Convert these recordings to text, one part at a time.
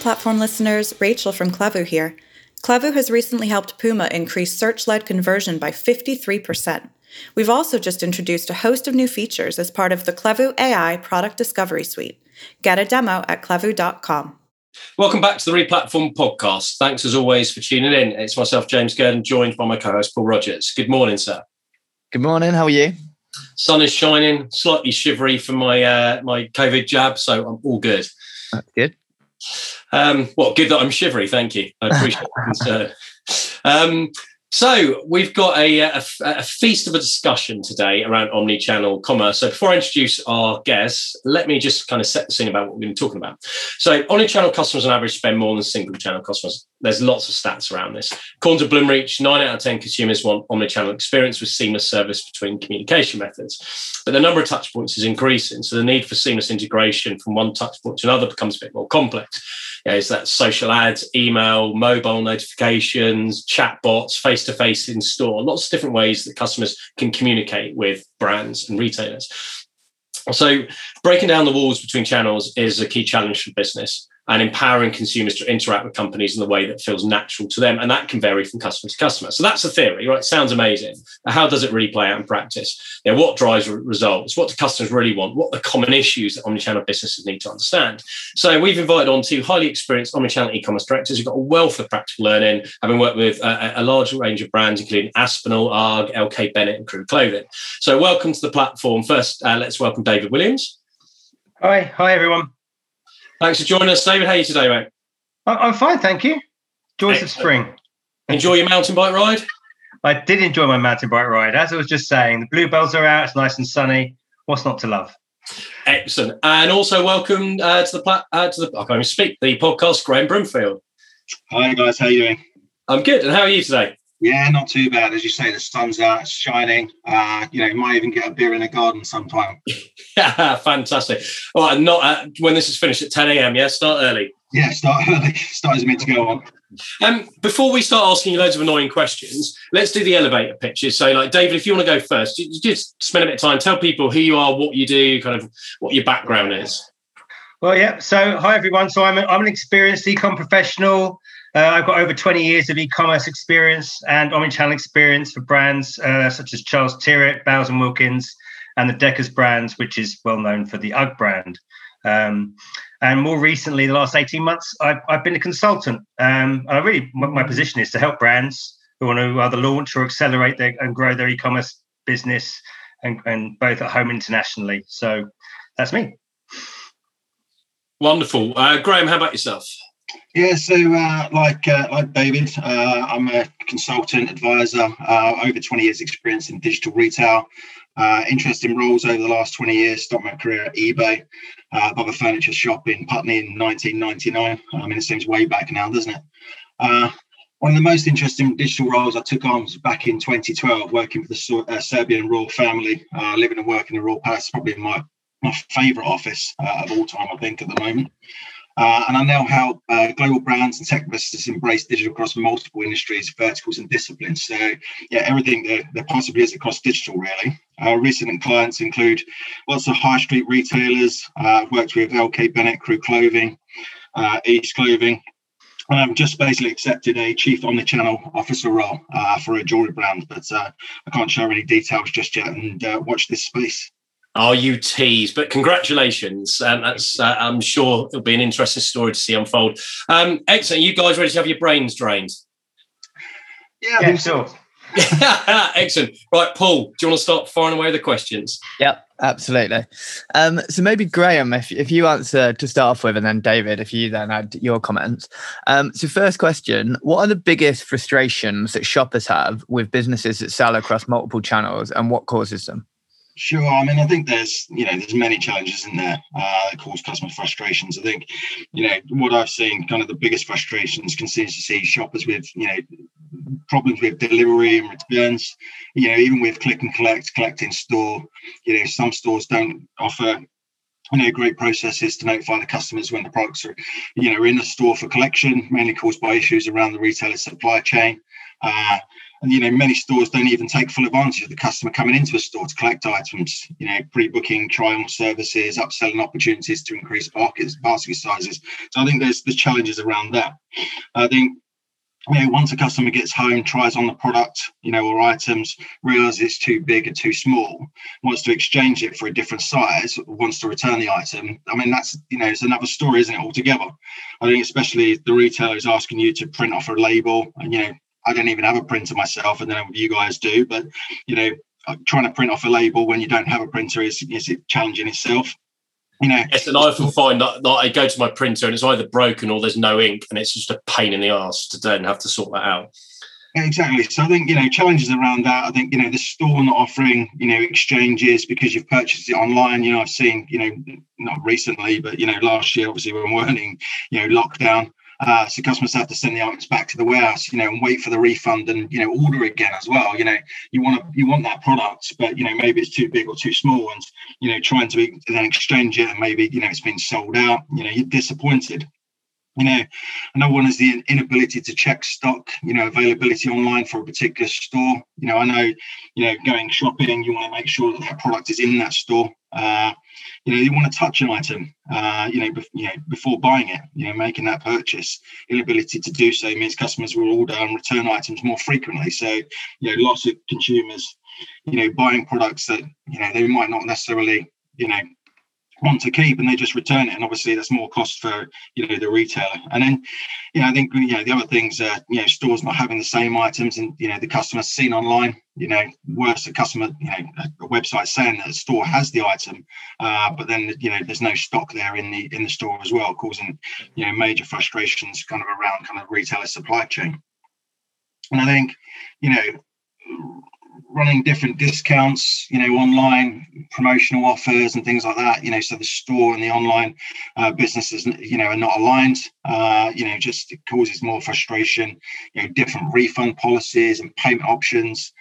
Replatform listeners, Rachel from Klevu here. Klevu has recently helped Puma increase search led conversion by 53%. We've also just introduced a host of new features as part of the Klevu AI product discovery suite. Get a demo at klevu.com. Welcome back to the Replatform podcast. Thanks as always for tuning in. It's myself, James Gurdon, joined by my co host, Paul Rogers. Good morning, sir. Good morning. How are you? Sun is shining, slightly shivery from my uh, my COVID jab, so I'm all good. That's good. Um, well, good that I'm shivery. Thank you. I appreciate the concern. Um, so we've got a, uh, a, a, feast of a discussion today around omni-channel commerce. So before I introduce our guests, let me just kind of set the scene about what we've been talking about. So omni-channel customers on average spend more than single-channel customers. There's lots of stats around this. According to Bloomreach, nine out of 10 consumers want omni-channel experience with seamless service between communication methods. But the number of touchpoints is increasing. So the need for seamless integration from one touchpoint to another becomes a bit more complex you know, is that social ads, email, mobile notifications, chatbots, face to face in store, lots of different ways that customers can communicate with brands and retailers. So, breaking down the walls between channels is a key challenge for business and empowering consumers to interact with companies in the way that feels natural to them. And that can vary from customer to customer. So that's a theory, right? Sounds amazing. How does it really play out in practice? You know, what drives results? What do customers really want? What are the common issues that omnichannel businesses need to understand? So we've invited on two highly experienced omnichannel e-commerce directors who've got a wealth of practical learning, having worked with a, a large range of brands, including Aspinal, ARG, LK Bennett, and Crew Clothing. So welcome to the platform. First, uh, let's welcome David Williams. Hi, hi everyone. Thanks for joining us, David. How are you today, mate? I'm fine, thank you. Joys of spring. Enjoy your mountain bike ride? I did enjoy my mountain bike ride. As I was just saying, the bluebells are out. It's nice and sunny. What's not to love? Excellent. And also welcome uh, to the plat- uh, to the I can't even speak the podcast, Graham Broomfield. Hi guys, how are you doing? I'm good. And how are you today? Yeah, not too bad. As you say, the sun's out, it's shining. Uh, you know, you might even get a beer in the garden sometime. yeah, fantastic. All right, not uh, when this is finished at 10 a.m. Yeah, start early. Yeah, start early. Start as meant to go on. Um, before we start asking you loads of annoying questions, let's do the elevator pitches. So, like David, if you want to go first, just spend a bit of time, tell people who you are, what you do, kind of what your background is. Well, yeah. So, hi everyone. So, I'm, a, I'm an experienced econ professional. Uh, I've got over 20 years of e-commerce experience and omnichannel experience for brands uh, such as Charles Tyrwhitt, Bowers and Wilkins, and the Deckers brands, which is well known for the UGG brand. Um, and more recently, the last 18 months, I've, I've been a consultant. Um, I really, my position is to help brands who want to either launch or accelerate their, and grow their e-commerce business, and, and both at home internationally. So that's me. Wonderful, uh, Graham. How about yourself? Yeah, so uh, like uh, like David, uh, I'm a consultant advisor, uh, over 20 years experience in digital retail. Uh, interesting roles over the last 20 years. Started my career at eBay, uh, above a furniture shop in Putney in 1999. I mean, it seems way back now, doesn't it? one of the most interesting digital roles I took on was back in 2012, working for the Serbian royal family, living and working in the Royal Palace, probably my my favourite office of all time, I think, at the moment. Uh, and I now help uh, global brands and tech businesses embrace digital across multiple industries, verticals, and disciplines. So, yeah, everything that there possibly is across digital, really. Our recent clients include lots of high street retailers. Uh, I've worked with LK Bennett, Crew Clothing, uh, East Clothing. And I've just basically accepted a chief omnichannel officer role uh, for a jewelry brand, but uh, I can't share any details just yet. And watch this space. Are you teased? But congratulations. Um, that's, uh, I'm sure it'll be an interesting story to see unfold. Um, excellent. You guys ready to have your brains drained? Yeah, I think so. excellent. Right, Paul, do you want to start firing away the questions? Yep, absolutely. Um, so maybe Graham, if, if you answer to start off with, and then David, if you then add your comments. Um, so first question, what are the biggest frustrations that shoppers have with businesses that sell across multiple channels and what causes them? Sure. I mean, I think there's, you know, there's many challenges in there uh, that cause customer frustrations. I think, you know, what I've seen, kind of the biggest frustrations to see shoppers with, you know, problems with delivery and returns. You know, even with click and collect, collect in store. You know, some stores don't offer you know, great processes to notify the customers when the products are, you know, in the store for collection, mainly caused by issues around the retailer supply chain. Uh, and you know, many stores don't even take full advantage of the customer coming into a store to collect items. You know, pre-booking, try-on services, upselling opportunities to increase baskets, basket sizes. So I think there's the challenges around that. I think you know, once a customer gets home, tries on the product, you know, or items, realizes it's too big or too small, wants to exchange it for a different size, wants to return the item. I mean, that's, you know, it's another story, isn't it, altogether? I think especially the retailer is asking you to print off a label and, you know, I don't even have a printer myself. Know what you guys do, but, you know, uh, trying to print off a label when you don't have a printer is, is in itself you know. Yes, and I often find that, that, I go to my printer and it's either broken or there's no ink, and it's just a pain in the ass to then have to sort that out. Exactly. So I think you know challenges around that. I think you know the store not offering you know exchanges because you've purchased it online. You know I've seen you know not recently, but you know last year obviously when we're in you know lockdown, uh, so customers have to send the items back to the warehouse, you know, and wait for the refund and you know order again as well. You know, you want to you want that product, but you know maybe it's too big or too small, and you know trying to then exchange it and maybe you know it's been sold out. You know, you're disappointed. You know, another one is the inability to check stock, you know, availability online for a particular store. You know, I know, you know, going shopping, you want to make sure that that product is in that store. Uh, you know, you want to touch an item, uh, you know, you know, before buying it, you know, making that purchase. Inability to do so means customers will order and return items more frequently. So, you know, lots of consumers, you know, buying products that, you know, they might not necessarily, you know, want to keep and they just return it. And obviously that's more cost for you know the retailer. And then you know i think you know the other things are you know stores not having the same items and you know the customer's seen online you know worse the customer you know a website saying that the store has the item uh, but then you know there's no stock there in the in the store as well causing you know major frustrations kind of around kind of retailer supply chain. And i think you know running different discounts, you know, online promotional offers and things like that. You know, so the store and the online uh, businesses, you know, are not aligned. Uh, you know, just it causes more frustration. You know, different refund policies and payment options.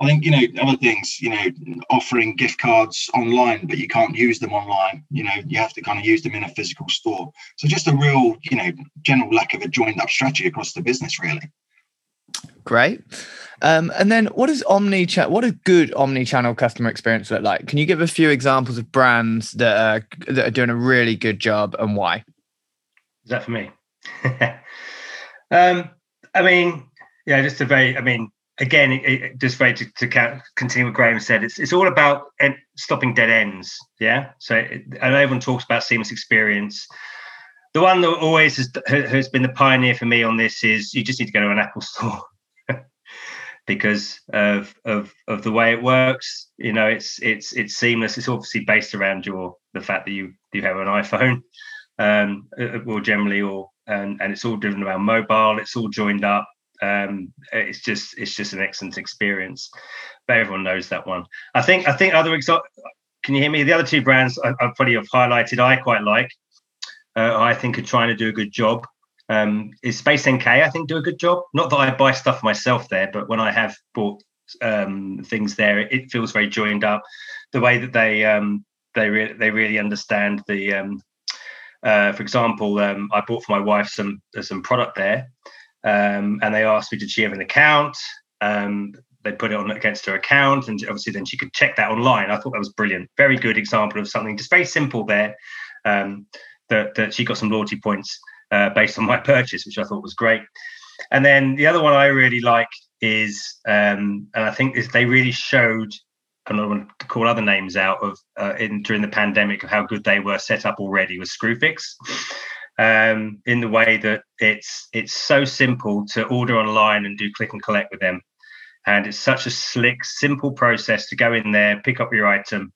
I think you know other things. You know, offering gift cards online, but you can't use them online. You know, you have to kind of use them in a physical store. So just a real, you know, general lack of a joined up strategy across the business, really. Great. Um, and then what is omni what a good omni-channel customer experience look like? Can you give a few examples of brands that are that are doing a really good job and why? Is that for me? um, I mean, yeah, just a very, I mean, again, it, it, just very to, to, continue what Graham said, it's it's all about stopping dead ends. Yeah. So it, everyone talks about seamless experience. The one that always has, has been the pioneer for me on this is you just need to go to an Apple store because of of of the way it works. You know, it's it's it's seamless. It's obviously based around your the fact that you you have an iPhone, um, or uh, generally, or and and it's all driven around mobile. It's all joined up. Um, it's just it's just an excellent experience. But everyone knows that one. I think I think other exo- Can you hear me? The other two brands I, I probably have highlighted. I quite like. Uh, I think are trying to do a good job um, is Space NK, I think, do a good job. Not that I buy stuff myself there, but when I have bought um, things there, it feels very joined up. The way that they um, they re- they really understand the. Um, uh, for example, um, I bought for my wife some some product there, um, and they asked me did she have an account. they put it on against her account, and obviously then she could check that online. I thought that was brilliant. Very good example of something just very simple there. That that she got some loyalty points uh, based on my purchase, which I thought was great. And then the other one I really like is, um, and I think this, they really showed, I don't want to call other names out of uh, in during the pandemic of how good they were set up already with Screwfix. Um, in the way that it's it's so simple to order online and do click and collect with them, and it's such a slick, simple process to go in there, pick up your item,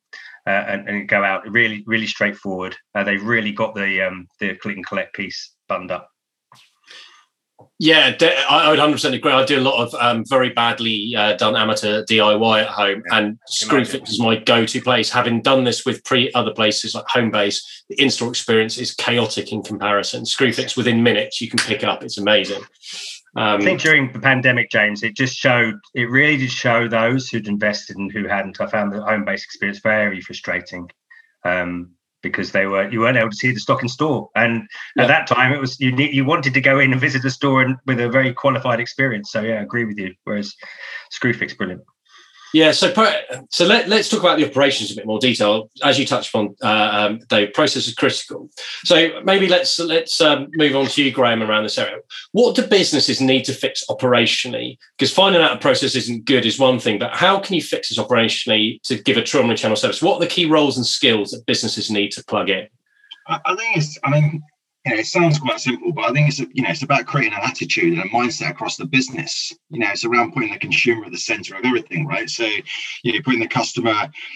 and, and, go out. Really, really straightforward. Uh, they've really got the um, the click and collect piece buttoned up. Yeah, I would 100% agree. I do a lot of um, very badly uh, done amateur DIY at home, yeah, and Screwfix is my go-to place. Having done this with pre other places like Homebase, the in-store experience is chaotic in comparison. Screwfix within minutes you can pick up; it's amazing. Um, I think during the pandemic, James, it just showed, it really did show those who'd invested and who hadn't. I found the Homebase experience very frustrating. Um, because they were you weren't able to see the stock in store. And yeah. at that time, it was you you wanted to go in and visit the store and with a very qualified experience. So yeah, I agree with you. Whereas Screwfix, brilliant. Yeah, so so let, us talk about the operations in a bit more detail. As you touched on, uh, um, the process is critical. So maybe let's let's um, move on to you, Graham, around this area. What do businesses need to fix operationally? Because finding out a process isn't good is one thing, but how can you fix this operationally to give a true channel service? What are the key roles and skills that businesses need to plug in? I think it's. I mean, you know, it sounds quite simple, but I think it's you know it's about creating an attitude and a mindset across the business. You know, it's around putting the consumer at the center of everything, right? So, you know, putting the customer,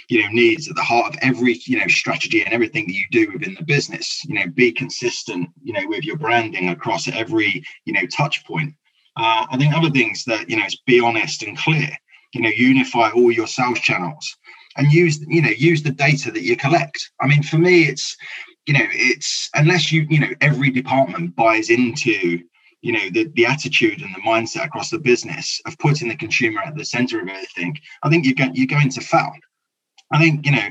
you know, needs at the heart of every you know strategy and everything that you do within the business. You know, be consistent, you know, with your branding across every you know touch point. Uh, I think other things that you know is be honest and clear. You know, unify all your sales channels and use you know use the data that you collect. I mean, for me, it's you know it's unless you you know every department buys into you know the, the attitude and the mindset across the business of putting the consumer at the center of everything i think you're going you're going to fail i think you know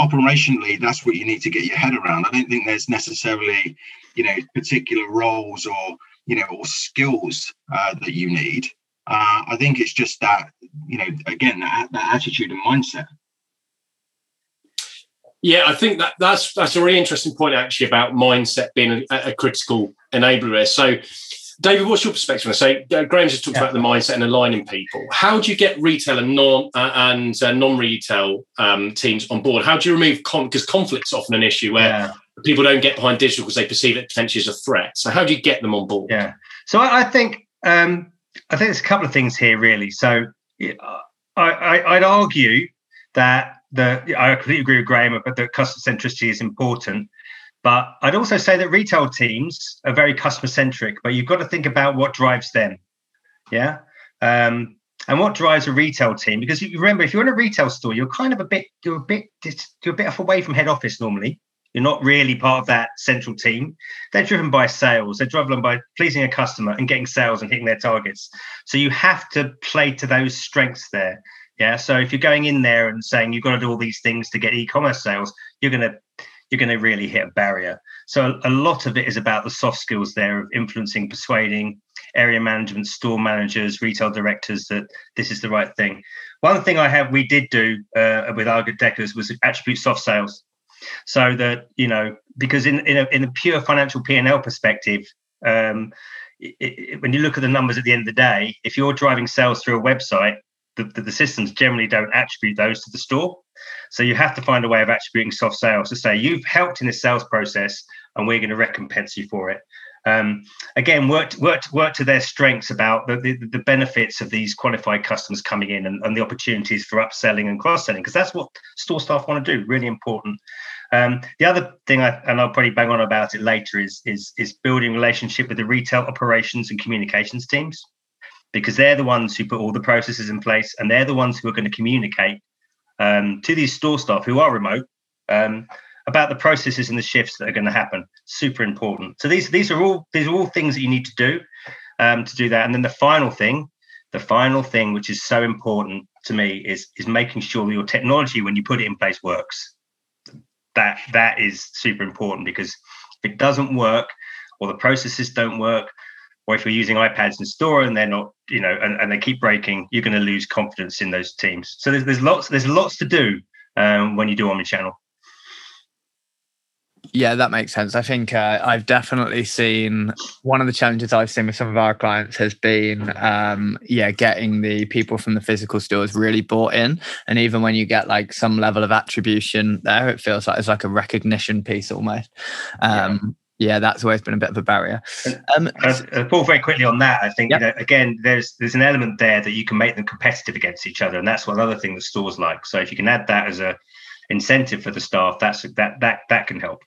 operationally that's what you need to get your head around. I don't think there's necessarily you know particular roles or you know or skills uh, that you need. Uh, i think it's just that you know again that, that attitude and mindset yeah, I think that that's that's a really interesting point actually about mindset being a, a critical enabler. So, David, what's your perspective? So, uh, Graham's just talked yeah. about the mindset and aligning people. How do you get retail and non uh, and uh, non-retail um, teams on board? How do you remove because con- conflict's often an issue where yeah. people don't get behind digital because they perceive it potentially as a threat. So, how do you get them on board? Yeah. So, I, I think um, I think there's a couple of things here really. So, I, I I'd argue that the I completely agree with Graham about the customer centricity is important. But I'd also say that retail teams are very customer centric, but you've got to think about what drives them. Yeah. Um, and what drives a retail team? Because you remember, if you're in a retail store, you're kind of a bit, you're a bit, you're a bit off away from head office normally. You're not really part of that central team. They're driven by sales. They're driven by pleasing a customer and getting sales and hitting their targets. So you have to play to those strengths there. Yeah. So if you're going in there and saying you've got to do all these things to get e-commerce sales, you're gonna you're going to really hit a barrier. So a lot of it is about the soft skills there of influencing, persuading area management, store managers, retail directors that this is the right thing. One thing I have we did do uh, with our Deckers was attribute soft sales, so that you know because in in a, in a pure financial P and L perspective. Um, it, it, when you look at the numbers at the end of the day, if you're driving sales through a website, the, the, the, systems generally don't attribute those to the store. So you have to find a way of attributing soft sales to say you've helped in this sales process and we're going to recompense you for it. Um, again, work, work, work to their strengths about the, the, the, benefits of these qualified customers coming in and, and the opportunities for upselling and cross selling, because that's what store staff want to do. Really important. Um, the other thing, I, and I'll probably bang on about it later, is is is building relationship with the retail operations and communications teams because they're the ones who put all the processes in place and they're the ones who are going to communicate um, to these store staff who are remote um, about the processes and the shifts that are going to happen. Super important. So these these are all these are all things that you need to do um, to do that. And then the final thing, the final thing which is so important to me is is making sure your technology when you put it in place works. That that is super important because if it doesn't work or the processes don't work or if you're using iPads in store and they're not, you know, and, and they keep breaking, you're going to lose confidence in those teams. So there's, there's lots there's lots to do um, when you do omnichannel. Yeah, that makes sense. I think uh, I've definitely seen one of the challenges I've seen with some of our clients has been, um, yeah, getting the people from the physical stores really bought in. And even when you get like some level of attribution there, it feels like it's like a recognition piece almost. Um, yeah, that's always been a bit of a barrier. Um, Paul, very quickly on that, I think yep. you know, again, there's there's an element there that you can make them competitive against each other, and that's one other thing that stores like. So if you can add that as a incentive for the staff, that's that that that can help.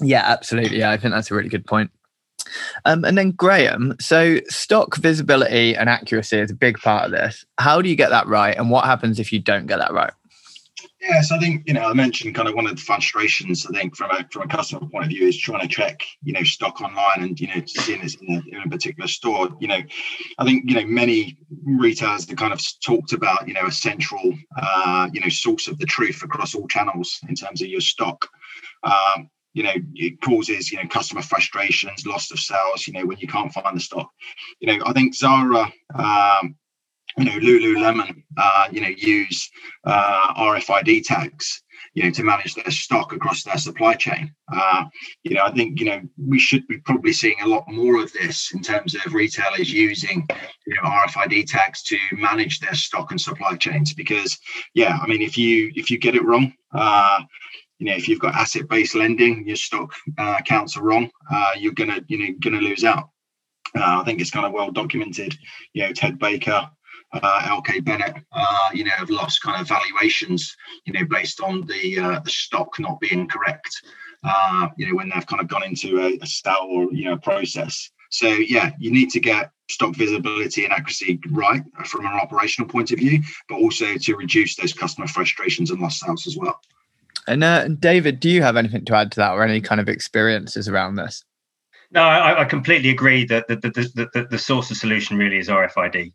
Yeah, absolutely. Yeah, I think that's a really good point. Um, and then Graham, so stock visibility and accuracy is a big part of this. How do you get that right, and what happens if you don't get that right? Yes, I think you know I mentioned kind of one of the frustrations. I think from a from a customer point of view is trying to check you know stock online and you know seeing this in a, in a particular store. You know, I think you know many retailers have kind of talked about you know a central uh, you know source of the truth across all channels in terms of your stock. Um, you know, it causes you know customer frustrations, loss of sales. You know when you can't find the stock. You know, I think Zara. Um, you know, Lululemon, uh, you know, use uh, RFID tags, you know, to manage their stock across their supply chain. Uh, you know, I think you know we should be probably seeing a lot more of this in terms of retailers using you know RFID tags to manage their stock and supply chains. Because yeah, I mean, if you if you get it wrong. Uh, you know, if you've got asset-based lending, your stock uh, counts are wrong. Uh, you're gonna, you know, gonna lose out. Uh, I think it's kind of well documented. You know, Ted Baker, uh, LK Bennett, uh, you know, have lost kind of valuations, you know, based on the uh, the stock not being correct. Uh, you know, when they've kind of gone into a, a style or you know process. So yeah, you need to get stock visibility and accuracy right from an operational point of view, but also to reduce those customer frustrations and lost sales as well. And uh, David, do you have anything to add to that, or any kind of experiences around this? No, I, I completely agree that the, the, the, the, the source of solution really is RFID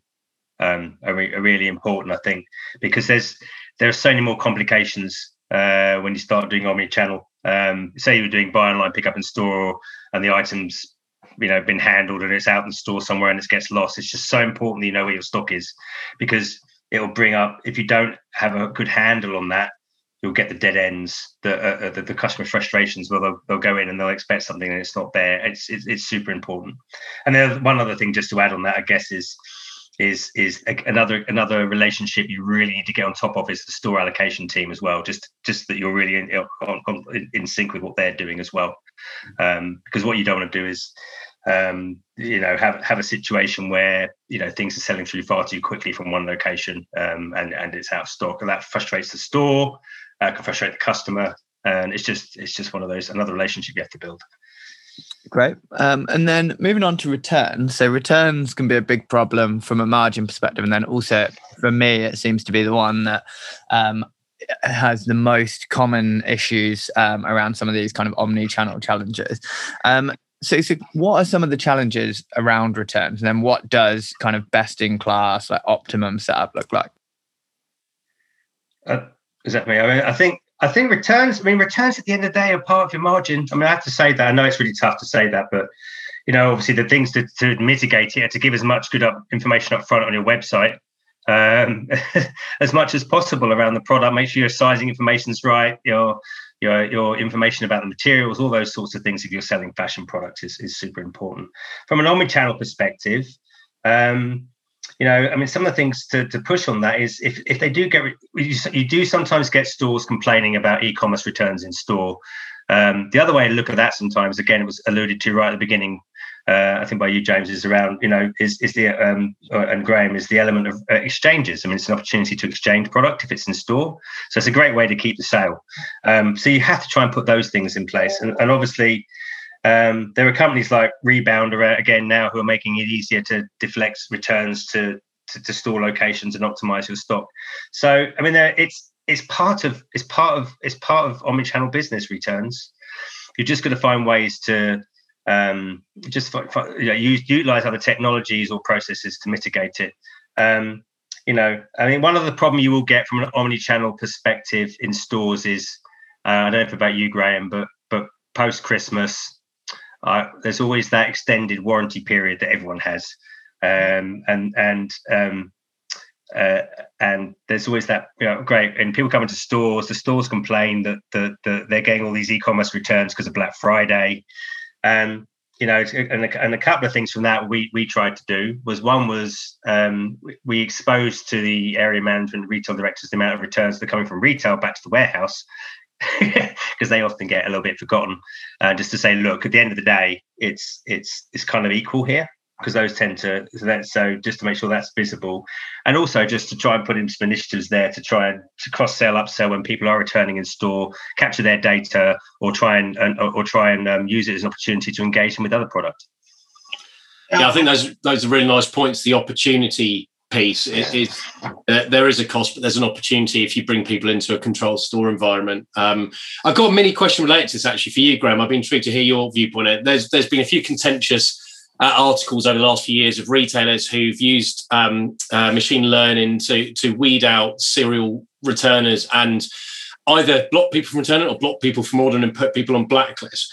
um, are, re- are, really important, I think, because there's there are so many more complications uh, when you start doing omni-channel. Um, say you're doing buy online, pick up in store, and the items you know been handled and it's out in store somewhere and it gets lost. It's just so important that you know where your stock is because it'll bring up if you don't have a good handle on that you'll get the dead ends, the uh, uh the, the, customer frustrations where they'll, they'll go in and they'll expect something and it's not there. It's it's, it's super important. And then one other thing just to add on that, I guess, is is is another another relationship you really need to get on top of is the store allocation team as well. Just just that you're really in, in, in sync with what they're doing as well, um, because what you don't want to do is um, you know have have a situation where you know things are selling through far too quickly from one location um, and and it's out of stock and that frustrates the store, uh, can frustrate the customer, and it's just it's just one of those another relationship you have to build. Great. Um, and then moving on to returns. So returns can be a big problem from a margin perspective, and then also for me, it seems to be the one that um, has the most common issues um, around some of these kind of omni-channel challenges. Um, so, so, what are some of the challenges around returns, and then what does kind of best in class, like optimum setup look like? Uh, is that me? I mean, I think I think returns, I mean, returns at the end of the day are part of your margin. I mean, I have to say that. I know it's really tough to say that, but you know, obviously the things to, to mitigate it to give as much good up information up front on your website um, as much as possible around the product. Make sure your sizing information's right, your your your information about the materials, all those sorts of things if you're selling fashion products is, is super important. From an omni-channel perspective, um, you know, I mean, some of the things to, to push on that is if, if they do get, you, you do sometimes get stores complaining about e-commerce returns in store. Um, the other way to look at that sometimes, again, it was alluded to right at the beginning, uh, I think by you, James, is around, you know, is, is the, um, uh, and Graham, is the element of uh, exchanges. I mean, it's an opportunity to exchange product if it's in store. So it's a great way to keep the sale. Um, so you have to try and put those things in place. And, and obviously, um, there are companies like Rebound again now who are making it easier to deflect returns to, to, to store locations and optimize your stock. So I mean, there, it's it's part of it's part of it's part of omnichannel business returns. You're just going to find ways to um, just you know, use, utilize other technologies or processes to mitigate it. Um, you know, I mean, one of the problem you will get from an omni-channel perspective in stores is uh, I don't know about you, Graham, but but post Christmas, there's always that extended warranty period that everyone has, um, and and um, uh, and there's always that you know, great and people come into stores the stores complain that the, the they're getting all these e-commerce returns because of black friday. Um you know and a, and a couple of things from that we we tried to do was one was um, we exposed to the area management retail directors the amount of returns that are coming from retail back to the warehouse because they often get a little bit forgotten. Uh, just to say, look, at the end of the day, it's it's it's kind of equal here because those tend to so, that, so just to make sure that's visible, and also just to try and put in some initiatives there to try and to cross sell, upsell when people are returning in store, capture their data, or try and, and or try and um, use it as an opportunity to engage them with other products. Yeah, I think those those are really nice points. The opportunity piece is, is uh, there is a cost, but there's an opportunity if you bring people into a controlled store environment. Um, I've got a mini question related to this actually for you, Graham. I've been intrigued to hear your viewpoint. On it. There's there's been a few contentious uh, articles over the last few years of retailers who've used um, uh, machine learning to to weed out serial returners and either block people from returning or block people from ordering and put people on blacklists.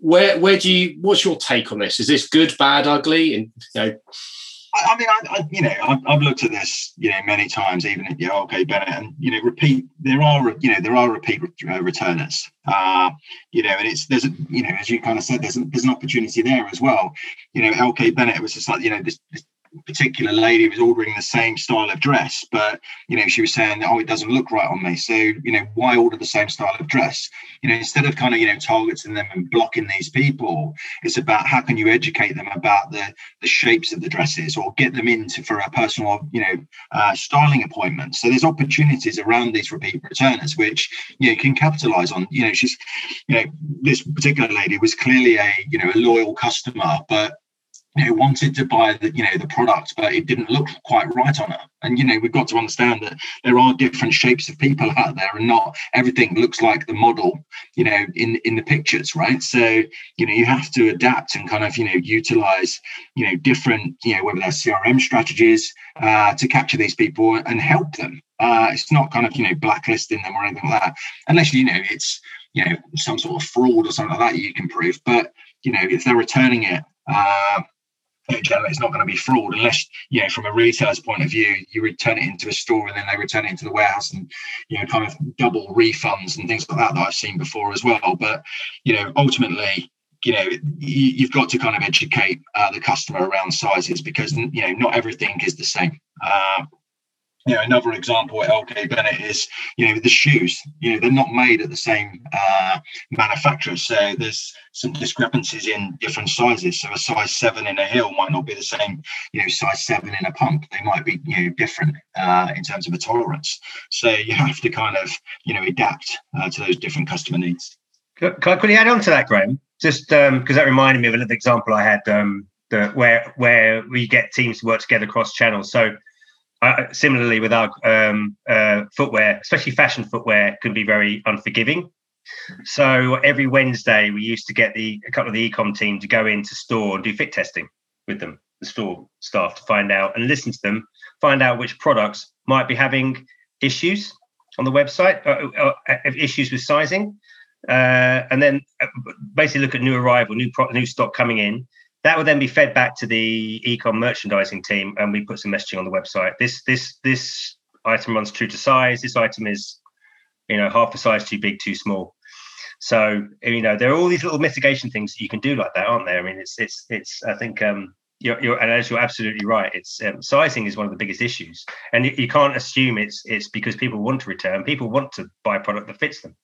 Where where do you? What's your take on this? Is this good, bad, ugly? And you know, I, mean, I, I, you know, I've, I've, looked at this, you know, many times, even at yeah, LK Bennett, and you know, repeat. There are, you know, there are repeat uh, returners. Uh, you know, and it's there's, a, you know, as you kind of said, there's, a, there's an opportunity there as well. You know, LK Bennett was just like, you know, this, this particular lady was ordering the same style of dress, but you know, she was saying, "Oh, it doesn't look right on me." So, you know, why order the same style of dress? You know, instead of kind of you know targeting them and blocking these people, it's about how can you educate them about the the shapes of the dresses or get them into for a personal you know uh, styling appointment. So there's opportunities around these repeat returners which you know can capitalize on. You know, she's you know this particular lady was clearly a you know a loyal customer, but you wanted to buy the, you know, the product, but it didn't look quite right on her. And you know, we've got to understand that there are different shapes of people out there, and not everything looks like the model, you know, in in the pictures, right? So you know, you have to adapt and kind of you know utilize you know different you know whether that's CRM strategies uh, to capture these people and help them. Uh, it's not kind of you know blacklisting them or anything like that, unless you know it's you know some sort of fraud or something like that you can prove. But you know, if they're returning it. Uh, generally it's not going to be fraud unless you know from a retailer's point of view you return it into a store and then they return it into the warehouse and you know kind of double refunds and things like that that i've seen before as well. But you know ultimately you know you've got to kind of educate uh, the customer around sizes because you know not everything is the same. Uh, you know, another example at LK Bennett is, you know, the shoes. You know, they're not made at the same uh, manufacturer, so there's some discrepancies in different sizes. So a size seven in a heel might not be the same, you know, size seven in a pump. They might be, you know, different uh, in terms of a tolerance. So you have to kind of, you know, adapt uh, to those different customer needs. Can I quickly add on to that, Graham? Just because um, that reminded me of another example I had um, the, where where we get teams to work together across channels. So uh, similarly with our um, uh, footwear, especially fashion footwear, can be very unforgiving. So every Wednesday, we used to get the a couple of the ecom team to go into store and do fit testing with them, the store staff, to find out and listen to them, find out which products might be having issues on the website, uh, uh, uh issues with sizing, uh, and then basically look at new arrival, new pro- new stock coming in, that would then be fed back to the ecom merchandising team, and we put some messaging on the website. This this this item runs true to size. This item is, you know, half a size too big, too small. So you know, there are all these little mitigation things you can do like that, aren't there? I mean, it's it's it's. I think um, you're, you're and as you're absolutely right, it's um, sizing is one of the biggest issues, and you, you can't assume it's it's because people want to return. People want to buy a product that fits them.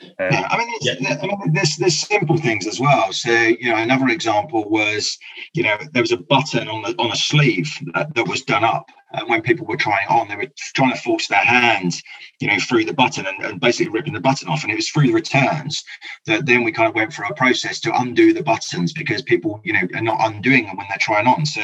Um, yeah, I mean, yeah. I mean, there's there's simple things as well. So you know, another example was, you know, there was a button on the on a sleeve that, that was done up, and when people were trying on, they were trying to force their hands, you know, through the button and, and basically ripping the button off. And it was through the returns that then we kind of went through a process to undo the buttons because people, you know, are not undoing them when they're trying on. So,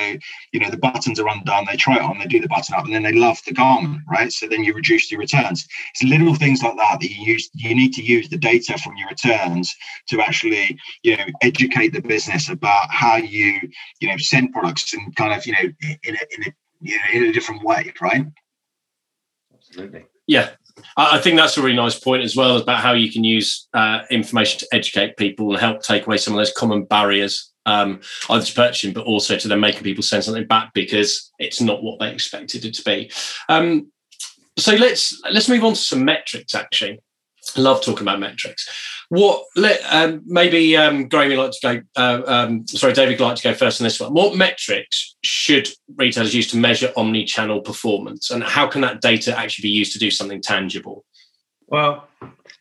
you know, the buttons are undone, they try it on, they do the button up, and then they love the garment, right? So then you reduce your returns. It's little things like that that you use. You need to use the data from your returns to actually, you know, educate the business about how you, you know, send products and kind of, you know, in a, in a you know, in a different way, right? Absolutely. Yeah, I think that's a really nice point as well about how you can use uh, information to educate people and help take away some of those common barriers, um, either to purchasing, but also to them making people send something back because it's not what they expected it to be. Um, so let's let's move on to some metrics. Actually, I love talking about metrics. What let um, maybe um, Graham would like to go? Uh, um, sorry, David, would like to go first on this one. What metrics should retailers use to measure omni-channel performance, and how can that data actually be used to do something tangible? Well,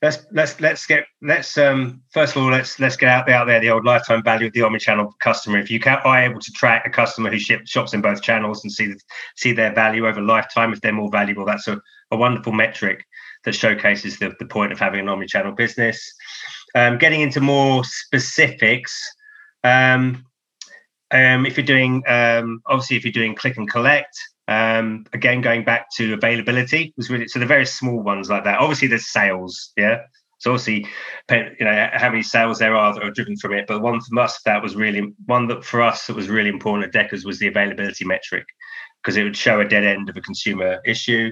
let's let's let's get let's um first of all let's let's get out there out there the old lifetime value of the omni-channel customer. If you can are able to track a customer who ship, shops in both channels and see the, see their value over lifetime, if they're more valuable, that's a, a wonderful metric that showcases the, the point of having an omni-channel business. Um, getting into more specifics, um, um, if you're doing um, obviously if you're doing click and collect, Um, again, going back to availability was really so the very small ones like that. Obviously, there's sales, yeah. So obviously, you know how many sales there are that are driven from it. But one for us that was really one that for us that was really important at Deckers was the availability metric because it would show a dead end of a consumer issue.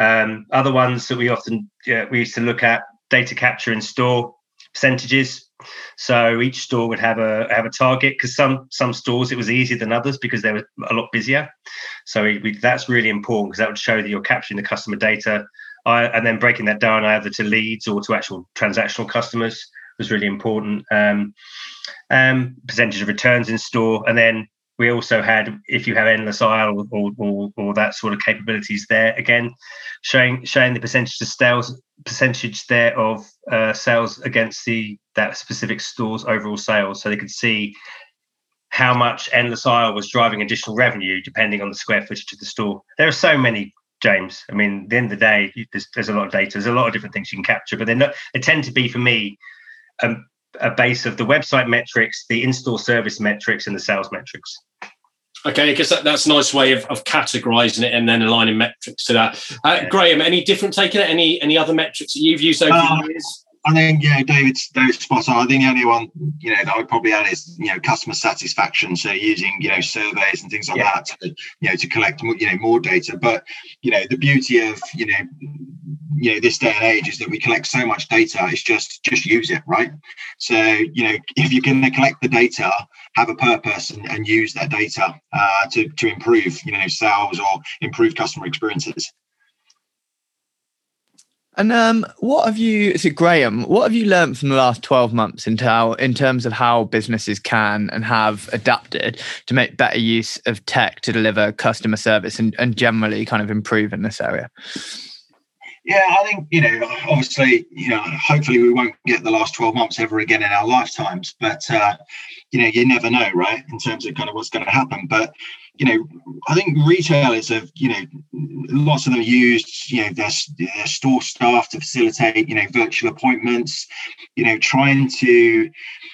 Um, other ones that we often yeah, we used to look at data capture in store percentages. So each store would have a have a target because some some stores it was easier than others because they were a lot busier. So we, we, that's really important because that would show that you're capturing the customer data I, and then breaking that down either to leads or to actual transactional customers was really important. Um, um, percentage of returns in store, and then we also had if you have endless aisle or, or, or that sort of capabilities there again, showing showing the percentage of sales percentage there of uh, sales against the that specific store's overall sales, so they could see how much endless aisle was driving additional revenue depending on the square footage of the store. There are so many James. I mean, at the end of the day, there's, there's a lot of data. There's a lot of different things you can capture, but they're not, they tend to be for me um, a base of the website metrics, the in-store service metrics, and the sales metrics. Okay, I guess that, that's a nice way of, of categorizing it and then aligning metrics to that. Uh, yeah. Graham, any different taking it? Any any other metrics that you've used over uh, the years? I think yeah, David's David's spot on. I think the only one you know that I would probably add is you know customer satisfaction. So using you know surveys and things like yeah. that to you know to collect you know more data. But you know the beauty of you know you know this day and age is that we collect so much data. It's just just use it right. So you know if you're going to collect the data, have a purpose and, and use that data uh, to to improve you know sales or improve customer experiences. And um, what have you, so Graham, what have you learned from the last 12 months in, in terms of how businesses can and have adapted to make better use of tech to deliver customer service and, and generally kind of improve in this area? Yeah, I think, you know, obviously, you know, hopefully we won't get the last 12 months ever again in our lifetimes, but, uh, you know, you never know, right, in terms of kind of what's going to happen. But, you know, I think retailers have, you know, lots of them used, you know, their, their store staff to facilitate, you know, virtual appointments, you know, trying to,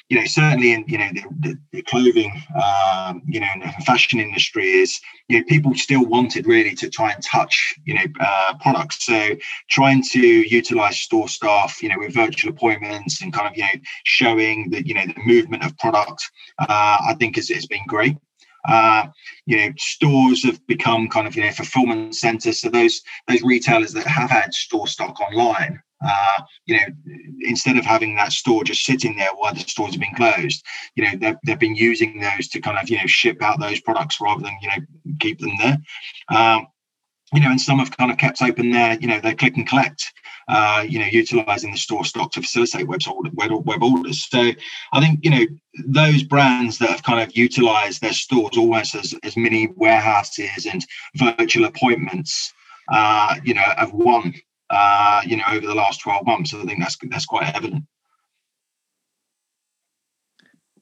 you know, certainly in, you know, the, the, clothing, um, you know, fashion industry is, you know, people still wanted really to try and touch, you know, uh, products. So trying to utilize store staff, you know, with virtual appointments and kind of, you know, showing the, you know, the movement of product, uh, I think has, has been great. Uh, you know, stores have become kind of you know fulfillment centers. So those those retailers that have had store stock online, uh, you know, instead of having that store just sitting there while the stores have been closed, you know, they've, they've been using those to kind of you know ship out those products rather than you know keep them there. Um, you know, and some have kind of kept open their, you know, their click and collect, uh, you know, utilizing the store stock to facilitate web, web orders. So I think, you know, those brands that have kind of utilized their stores almost as, as mini warehouses and virtual appointments, uh, you know, have won, uh, you know, over the last 12 months. So I think that's, that's quite evident.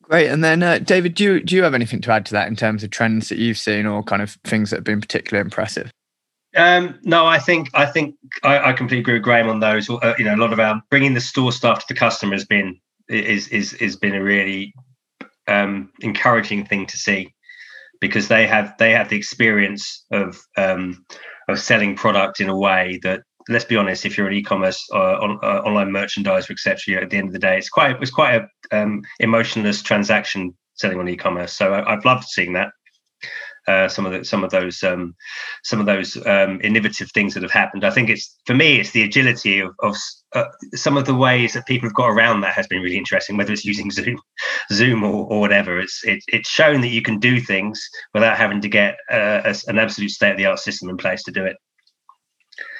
Great. And then, uh, David, do you, do you have anything to add to that in terms of trends that you've seen or kind of things that have been particularly impressive? Um, no, I think I think I, I, completely agree with Graham on those. Uh, you know, a lot of our bringing the store staff to the customer has been is is has been a really um, encouraging thing to see because they have they have the experience of um, of selling product in a way that let's be honest, if you're an e-commerce uh, on, uh, online merchandiser, etc., at the end of the day, it's quite it's quite a um, emotionless transaction selling on e-commerce. So I, I've loved seeing that uh, some of the, some of those um, some of those um, innovative things that have happened. I think it's for me it's the agility of, of uh, some of the ways that people have got around that has been really interesting. Whether it's using Zoom, Zoom or, or whatever, it's it, it's shown that you can do things without having to get uh, a, an absolute state of the art system in place to do it.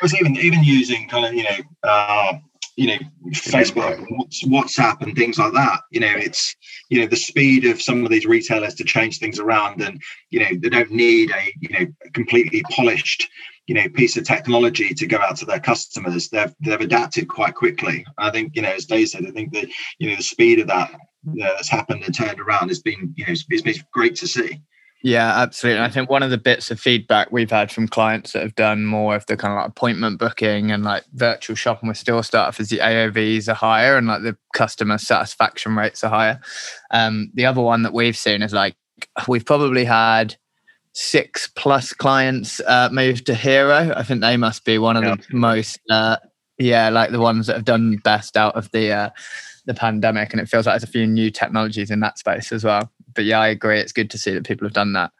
It's even even using kind of you know uh, you know facebook whatsapp and things like that. You know it's you know the speed of some of these retailers to change things around and you know they don't need a you know completely polished you know piece of technology to go out to their customers. They've they've adapted quite quickly. I think you know as dave said i think that you know the speed of that you that's happened and turned around has been you know it's, it's been great to see yeah, absolutely. And I think one of the bits of feedback we've had from clients that have done more of the kind of like appointment booking and like virtual shopping with store staff is the AOVs are higher and like the customer satisfaction rates are higher. Um, the other one that we've seen is like we've probably had six plus clients uh, moved to Hero. I think they must be one of yeah. the most, uh, yeah, like the ones that have done best out of the uh, the pandemic. And it feels like there's a few new technologies in that space as well. But yeah, I agree. It's good to see that people have done that.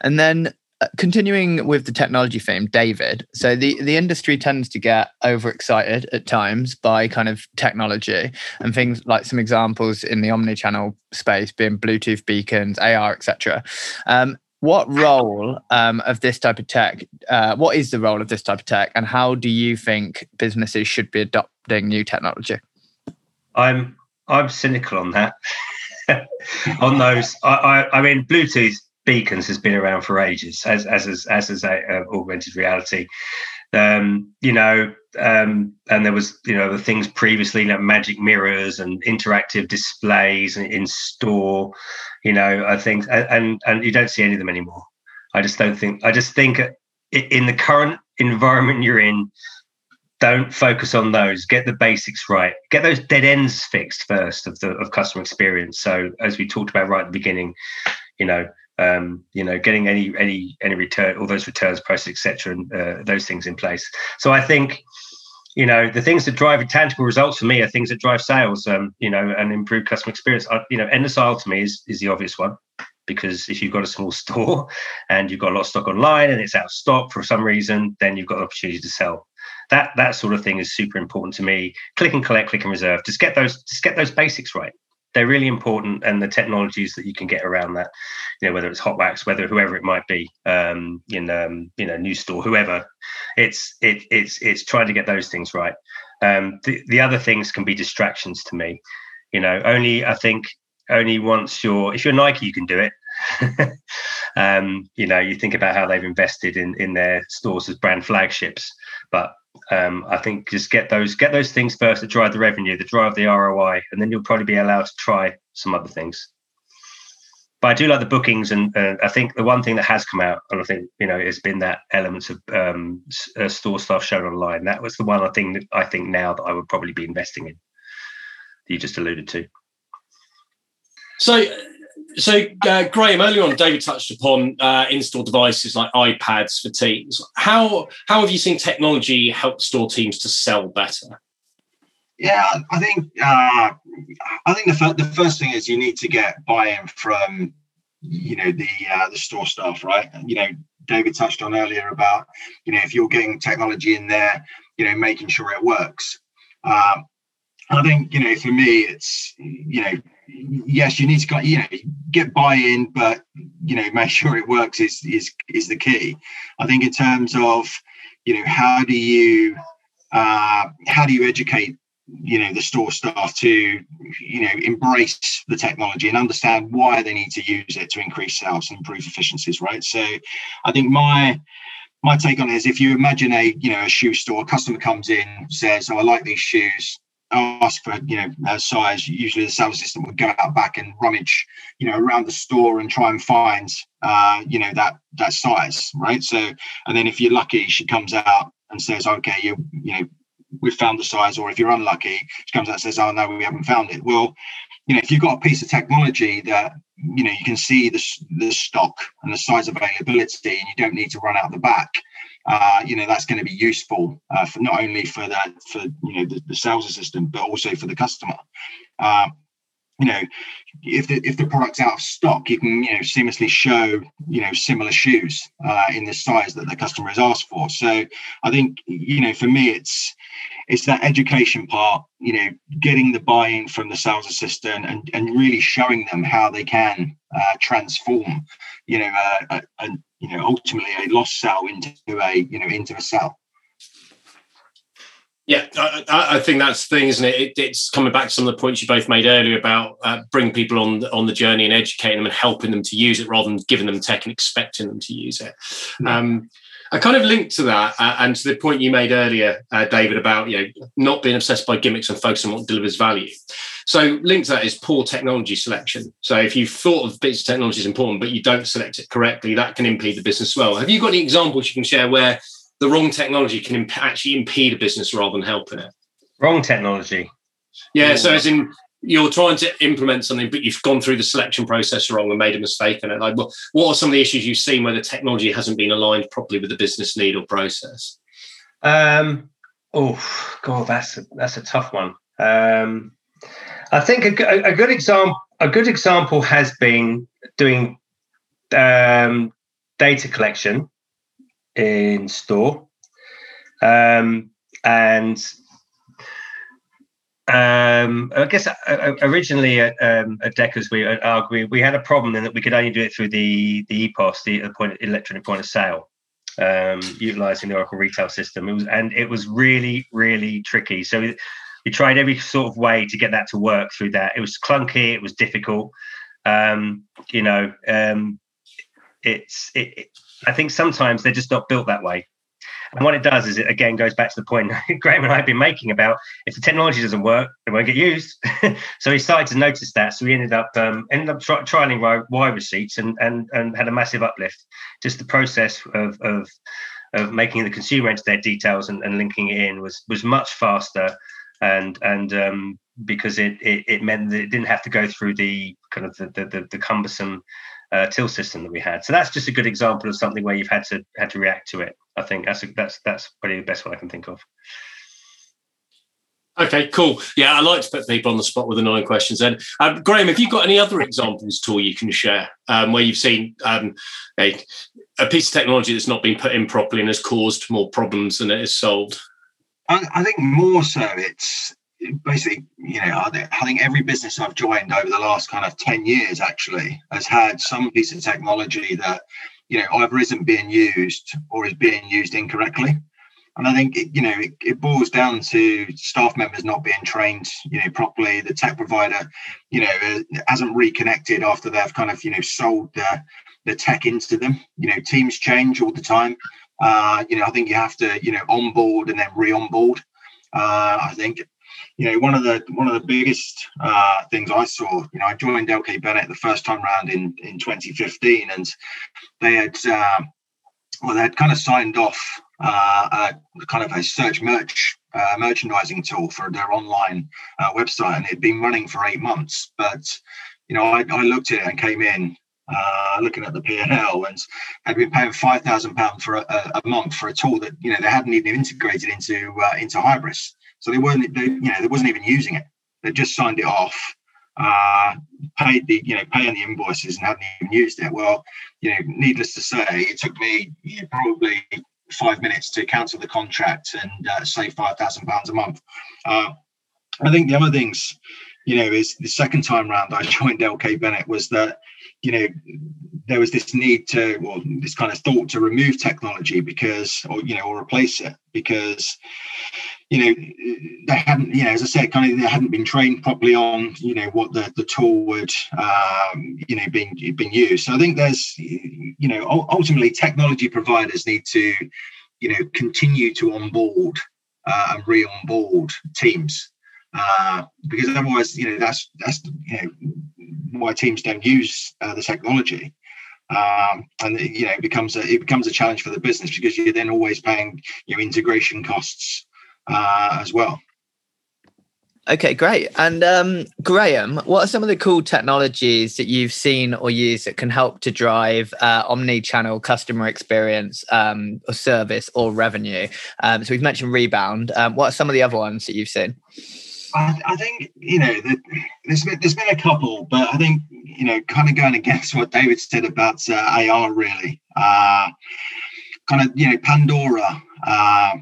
And then uh, continuing with the technology theme, David. So the the industry tends to get overexcited at times by kind of technology and things like some examples in the omni-channel space being Bluetooth beacons, AR, etc. Um, what role um, of this type of tech? Uh, what is the role of this type of tech, and how do you think businesses should be adopting new technology? I'm I'm cynical on that. on those, I, I, I mean, Bluetooth beacons has been around for ages, as as as, as is a, uh, augmented reality. Um, you know, um, and there was you know the things previously like magic mirrors and interactive displays in store. You know, I think and and you don't see any of them anymore. I just don't think. I just think in the current environment you're in, don't focus on those get the basics right get those dead ends fixed first of the of customer experience so as we talked about right at the beginning you know um, you know, getting any any any return, all those returns process, etc., and uh, those things in place. So I think, you know, the things that drive tangible results for me are things that drive sales, um, you know, and improve customer experience. I, you know, endless aisle to me is is the obvious one because if you've got a small store and you've got a lot of stock online and it's out of stock for some reason, then you've got an opportunity to sell. That that sort of thing is super important to me. Click and collect, click and reserve. Just get those just get those basics right they're really important and the technologies that you can get around that you know whether it's HotWax whether whoever it might be um in um you know NewStore whoever it's it, it's it's trying to get those things right um the, the other things can be distractions to me you know only i think only once you're if you're nike you can do it um you know you think about how they've invested in in their stores as brand flagships but um, I think just get those get those things first that drive the revenue, that drive the ROI, and then you'll probably be allowed to try some other things. But I do like the bookings, and uh, I think the one thing that has come out, and I think you know, has been that elements of um, uh, store stuff shown online. That was the one I think that I think now that I would probably be investing in. That you just alluded to. So so, uh, Graham, earlier on, David touched upon uh, in-store devices like iPads for teams. How how have you seen technology help store teams to sell better? Yeah, I think uh, I think the, the first thing is you need to get buy-in from you know the uh, the store staff, right? You know, David touched on earlier about you know if you're getting technology in there, you know, making sure it works. Um, I think you know for me, it's you know yes, you need to get you know get buy-in, but you know make sure it works is is is the key. I think in terms of you know how do you uh, how do you educate you know the store staff to you know embrace the technology and understand why they need to use it to increase sales and improve efficiencies right so i think my my take on it is if you imagine a you know a shoe store a customer comes in says oh i like these shoes ask for you know uh, size. Usually the sales assistant would go out back and rummage you know around the store and try and find uh, you know that that size right? So and then if you're lucky she comes out and says okay you you know we've found the size or if you're unlucky she comes out and says oh no we haven't found it. Well you know if you've got a piece of technology that you know you can see the, the stock and the size availability and you don't need to run out the back uh, you know that's going to be useful uh, for not only for that for you know the, the sales assistant but also for the customer. Uh, you know if the if the product's out of stock you can you know seamlessly show you know similar shoes uh, in the size that the customer has asked for. So i think you know for me it's it's that education part you know getting the buy-in from the sales assistant and, and really showing them how they can uh, transform you know uh, a, you know ultimately a lost sale into a you know into a sale yeah, I, I, think that's the thing, isn't it? it? It's coming back to some of the points you both made earlier about uh, bringing people on on the journey and educating them and helping them to use it rather than giving them tech and expecting them to use it. Um, I kind of linked to that uh, and to the point you made earlier, uh, David, about you know not being obsessed by gimmicks and focusing on what delivers value. So linked to that is poor technology selection. So if you've thought of bits of technology is important, but you don't select it correctly, that can impede the business well. Have you got any examples you can share where the wrong technology can imp- actually impede a business rather than helping it. Wrong technology. Yeah. So as in, you're trying to implement something, but you've gone through the selection process wrong and made a mistake in it. Like, what, what are some of the issues you've seen where the technology hasn't been aligned properly with the business need or process? Um, oh, God, that's a, that's a tough one. Um, I think a, a, good example a good example has been doing um, data collection in store, um, and um, I guess uh, uh, originally at, um, at Deckers, we at ARG, we, we had a problem in that we could only do it through the the EPOS, the point, electronic point of sale, um, utilizing the Oracle retail system. It was and it was really really tricky. So we, we tried every sort of way to get that to work through that. It was clunky. It was difficult. Um, you know, um, it's it, it, I think sometimes they're just not built that way. And what it does is it again goes back to the point Graham and I have been making about if the technology doesn't work, it won't get used. so he started to notice that. So we ended up um, ended up tri- trialing yReceipts and and and had a massive uplift. Just the process of of of making the consumer enter their details and, and linking it in was was much faster and and um, because it, it, it meant that it didn't have to go through the kind of the the, the cumbersome uh, till system that we had. So that's just a good example of something where you've had to had to react to it. I think that's a, that's that's probably the best one I can think of. Okay, cool. Yeah, I like to put people on the spot with annoying questions. And um, Graham, have you got any other examples at all you can share um, where you've seen um, a, a, piece of technology that's not been put in properly and has caused more problems than it has solved? I, I think more so it's basically, you know, I think every business I've joined over the last kind of 10 years actually has had some piece of technology that, you know, either isn't being used or is being used incorrectly. And I think, it, you know, it, it boils down to staff members not being trained, you know, properly. The tech provider, you know, uh, hasn't reconnected after they've kind of, you know, sold the, the tech into them. You know, teams change all the time. Uh, you know, I think you have to, you know, onboard and then re-onboard. Uh, I think, you know, one of the one of the biggest uh, things I saw, you know, I joined LK Bennett the first time round in in 2015, and they had, uh, well, they had kind of signed off uh, a kind of a search merch uh, merchandising tool for their online uh, website, and it had been running for eight months. But you know, I, I looked at it and came in uh, looking at the P&L and had been paying five thousand pounds for a, a, month for a tool that you know they hadn't even integrated into uh, into Hybris, so they weren't they, you know they wasn't even using it. They just signed it off, uh, paid the you know paying the invoices and hadn't even used it. Well, you know, needless to say, it took me you know, probably five minutes to cancel the contract and uh, save five thousand pounds a month. Uh, I think the other things, you know, is the second time round I joined LK Bennett was that you know there was this need to or this kind of thought to remove technology because or you know or replace it because you know they hadn't you know as i said kind of they hadn't been trained properly on you know what the, the tool would um, you know being being used. So i think there's you know ultimately technology providers need to you know continue to onboard uh, and re-onboard teams uh, because otherwise, you know, that's that's you know why teams don't use uh, the technology, um, and you know it becomes a it becomes a challenge for the business because you're then always paying you know integration costs uh, as well. Okay, great. And um, Graham, what are some of the cool technologies that you've seen or used that can help to drive uh, omni-channel customer experience um, or service or revenue? Um, so we've mentioned Rebound. Um, what are some of the other ones that you've seen? I, I think you know there's been, there's been a couple, but I think you know kind of going against what David said about uh, AR really, uh, kind of you know Pandora. Uh,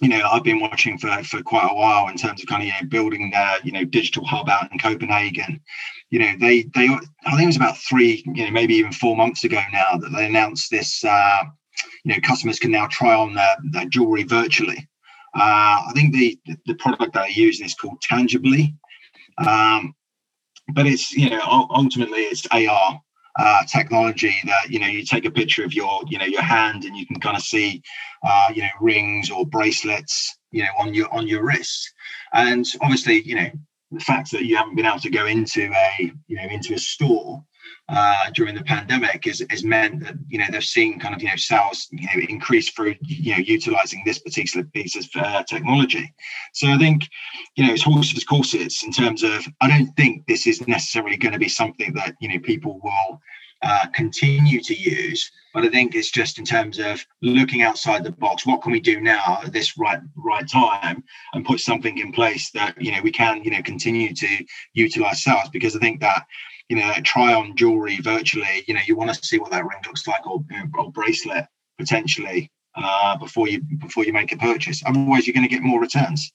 you know, I've been watching for, for quite a while in terms of kind of you know building their you know digital hub out in Copenhagen. You know, they they I think it was about three, you know, maybe even four months ago now that they announced this. Uh, you know, customers can now try on their, their jewelry virtually. Uh, I think the the product that I use is called Tangiblee, um, but it's you know ultimately it's AR uh, technology that you know you take a picture of your you know your hand and you can kind of see uh, you know rings or bracelets you know on your on your wrist, and obviously you know the fact that you haven't been able to go into a you know into a store uh, during the pandemic is, is meant that you know they've seen kind of you know sales you know increase through you know utilizing this particular piece of uh, technology. So I think you know it's horses courses in terms of I don't think this is necessarily going to be something that you know people will uh, continue to use. But I think it's just in terms of looking outside the box. What can we do now at this right right time, and put something in place that you know we can you know continue to utilize sales because I think that you know try on jewelry virtually. You know you want to see what that ring looks like or, or bracelet potentially uh, before you before you make a purchase. Otherwise, you're going to get more returns.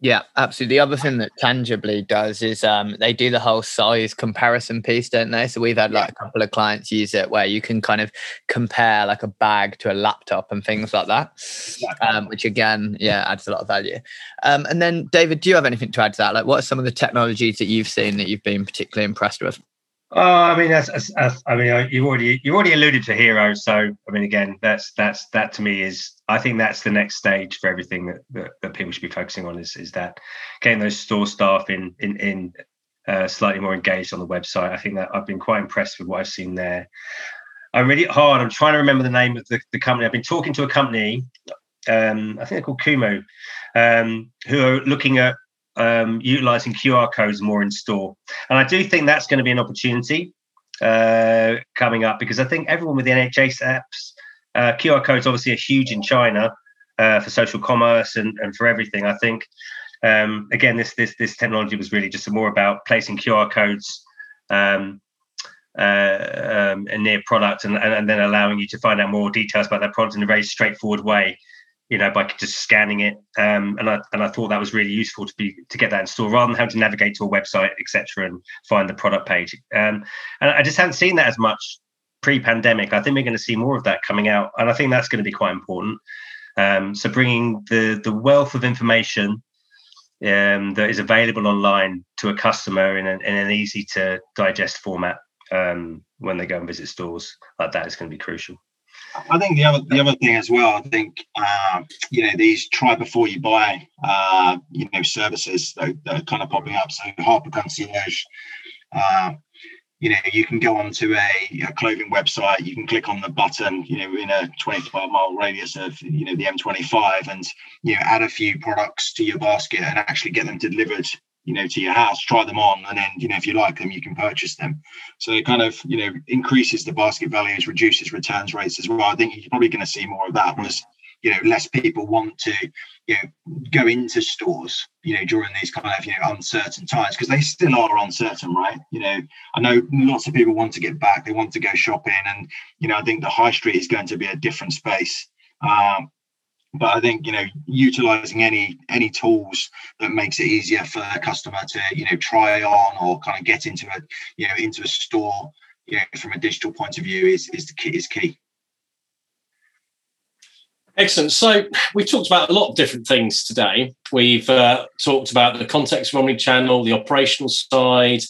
Yeah, absolutely. The other thing that Tangiblee does is um, they do the whole size comparison piece, don't they? So we've had like a couple of clients use it where you can kind of compare like a bag to a laptop and things like that, um, which again, yeah, adds a lot of value. Um, and then, David, do you have anything to add to that? Like, what are some of the technologies that you've seen that you've been particularly impressed with? Oh, I mean, that's, that's, that's, I mean, uh, you've already you've already alluded to Hero, so I mean, again, that's that's that to me is I think that's the next stage for everything that, that, that people should be focusing on is is that getting those store staff in in in uh, slightly more engaged on the website. I think that I've been quite impressed with what I've seen there. I'm really hard. I'm trying to remember the name of the, the company. I've been talking to a company, um, I think they're called Kumu, um, who are looking at um, utilizing QR codes more in store. And I do think that's going to be an opportunity uh, coming up because I think everyone with the NHS apps, uh, QR codes obviously are huge in China uh, for social commerce and, and for everything. I think um, again this this this technology was really just more about placing QR codes. Um, uh, um, near product and, and, and then allowing you to find out more details about that product in a very straightforward way you know, by just scanning it. Um, and I and I thought that was really useful to be to get that in store rather than having to navigate to a website, etc., and find the product page. Um, and I just hadn't seen that as much pre-pandemic. I think we're going to see more of that coming out, and I think that's going to be quite important. Um, so bringing the the wealth of information um, that is available online to a customer in, in an easy to digest format um, when they go and visit stores like that is going to be crucial. I think the other the other thing as well. I think uh, you know these try before you buy uh, you know services that, that, are kind of popping up. So Harper Concierge. Uh, you know, you can go onto a, a, clothing website. You can click on the button. You know, in a 25 mile radius of you know the M25, and you know add a few products to your basket and actually get them delivered you know to your house try them on and then you know if you like them you can purchase them so it kind of you know increases the basket values reduces returns rates as well i think you're probably going to see more of that was you know less people want to you know go into stores you know during these kind of you know uncertain times because they still are uncertain right you know i know lots of people want to get back they want to go shopping and you know i think the high street is going to be a different space um, but I think you know utilizing any any tools that makes it easier for a customer to you know try on or kind of get into a you know into a store you know from a digital point of view is is the key is key. Excellent. So we've talked about a lot of different things today. We've uh, talked about the context of omnichannel, the operational side,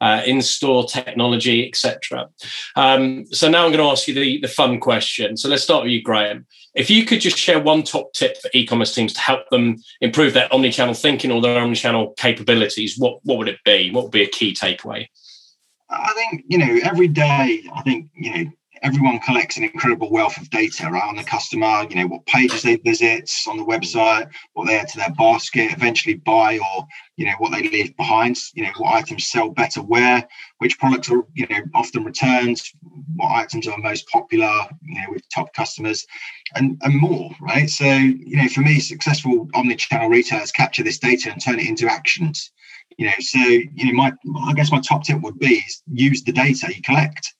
uh, in-store technology, etc. Um, so now I'm going to ask you the, the fun question. So let's start with you, Graham. If you could just share one top tip for e-commerce teams to help them improve their omni-channel thinking or their omni-channel capabilities, what what would it be? What would be a key takeaway? I think you know every day. I think you know everyone collects an incredible wealth of data right on the customer you know what pages they visit on the website what they add to their basket eventually buy or you know what they leave behind you know what items sell better where which products are you know often returned what items are most popular you know with top customers and and more right? So you know for me successful omni-channel retailers capture this data and turn it into actions you know? So you know my i guess my top tip would be use the data you collect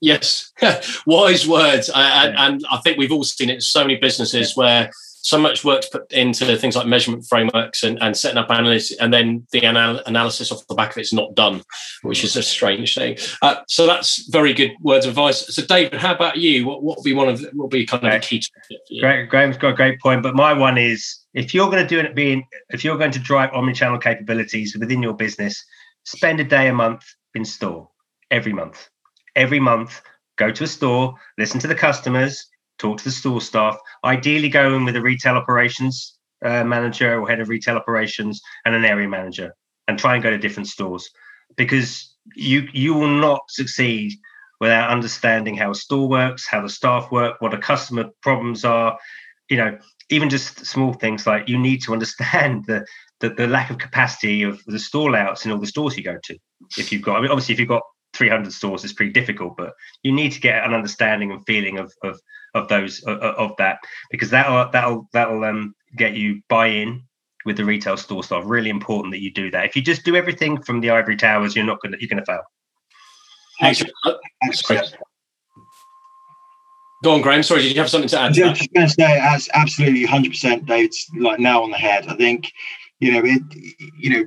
Yes, wise words, I, yeah. and I think we've all seen it. So many businesses yeah. where so much work's put into things like measurement frameworks and, and setting up analysis, and then the anal- analysis off the back of it's not done, which is a strange thing. Uh, so that's very good words of advice. So, David, how about you? What what would be one of what would be kind of the key? Great, Graham's got a great point, but my one is if you're going to do it being if you're going to drive omnichannel capabilities within your business, spend a day a month in store every month every month, go to a store, listen to the customers, talk to the store staff, ideally go in with a retail operations uh, manager or head of retail operations and an area manager and try and go to different stores because you you will not succeed without understanding how a store works, how the staff work, what the customer problems are. You know, even just small things like you need to understand the the, the lack of capacity of the store layouts in all the stores you go to. If you've got, I mean, obviously, if you've got 300 stores, is pretty difficult, but you need to get an understanding and feeling of of of those of, of that because that'll that'll that'll um, get you buy-in with the retail store staff. Really important that you do that. If you just do everything from the ivory towers, you're not gonna you're gonna fail. Go on, Graham. Sorry, did you have something to add? To just going to say, as absolutely 100%, David's like now on the head. I think, you know, it, you know,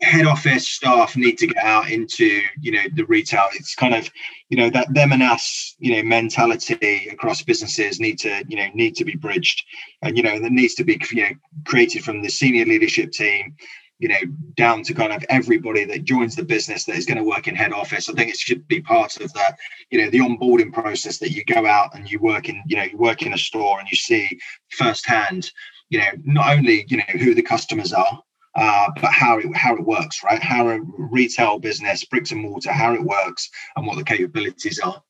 head office staff need to get out into you know the retail it's kind of you know that them and us you know mentality across businesses need to you know need to be bridged and you know that needs to be you know created from the senior leadership team you know down to kind of everybody that joins the business that is going to work in head office i think it should be part of the you know the onboarding process that you go out and you work in you know you work in a store and you see firsthand you know not only you know who the customers are uh, but how it how it works, right? How a retail business, bricks and mortar, how it works, and what the capabilities are.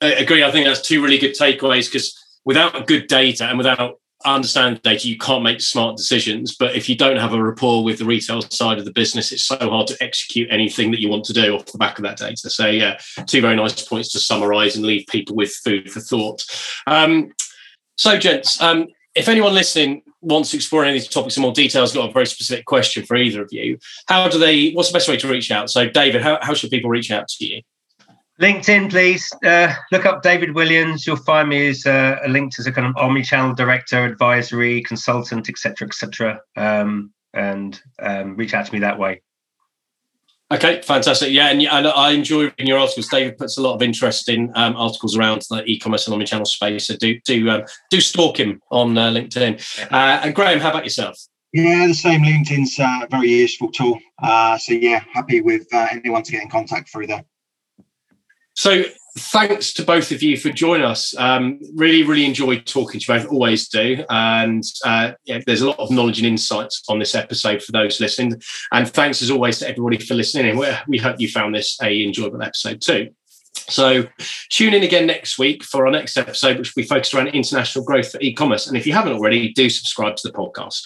I agree. I think that's two really good takeaways because without good data and without understanding data, you can't make smart decisions. But if you don't have a rapport with the retail side of the business, it's so hard to execute anything that you want to do off the back of that data. So, yeah, two very nice points to summarize and leave people with food for thought. Um, so, gents, um, if anyone listening wants to explore any topics in more detail, has got a very specific question for either of you, how do they, what's the best way to reach out? So, David, how, how should people reach out to you? LinkedIn, please uh, look up David Williams. You'll find me as uh, linked as a kind of omni-channel director, advisory, consultant, etc., etc. Um, and um, reach out to me that way. Okay, fantastic. Yeah, and, and I enjoy reading your articles. David puts a lot of interest in um, articles around the e-commerce and omnichannel space. So do do um, do stalk him on uh, LinkedIn. Uh, and Graham, how about yourself? Yeah, the same. LinkedIn's a very useful tool. Uh, so yeah, happy with uh, anyone to get in contact through there. So thanks to both of you for joining us. Um, really, really enjoyed talking to you both, always do. And uh, yeah, there's a lot of knowledge and insights on this episode for those listening. And thanks as always to everybody for listening. And we, hope you found this a enjoyable episode too. So tune in again next week for our next episode, which will be focused around international growth for e-commerce. And if you haven't already, do subscribe to the podcast.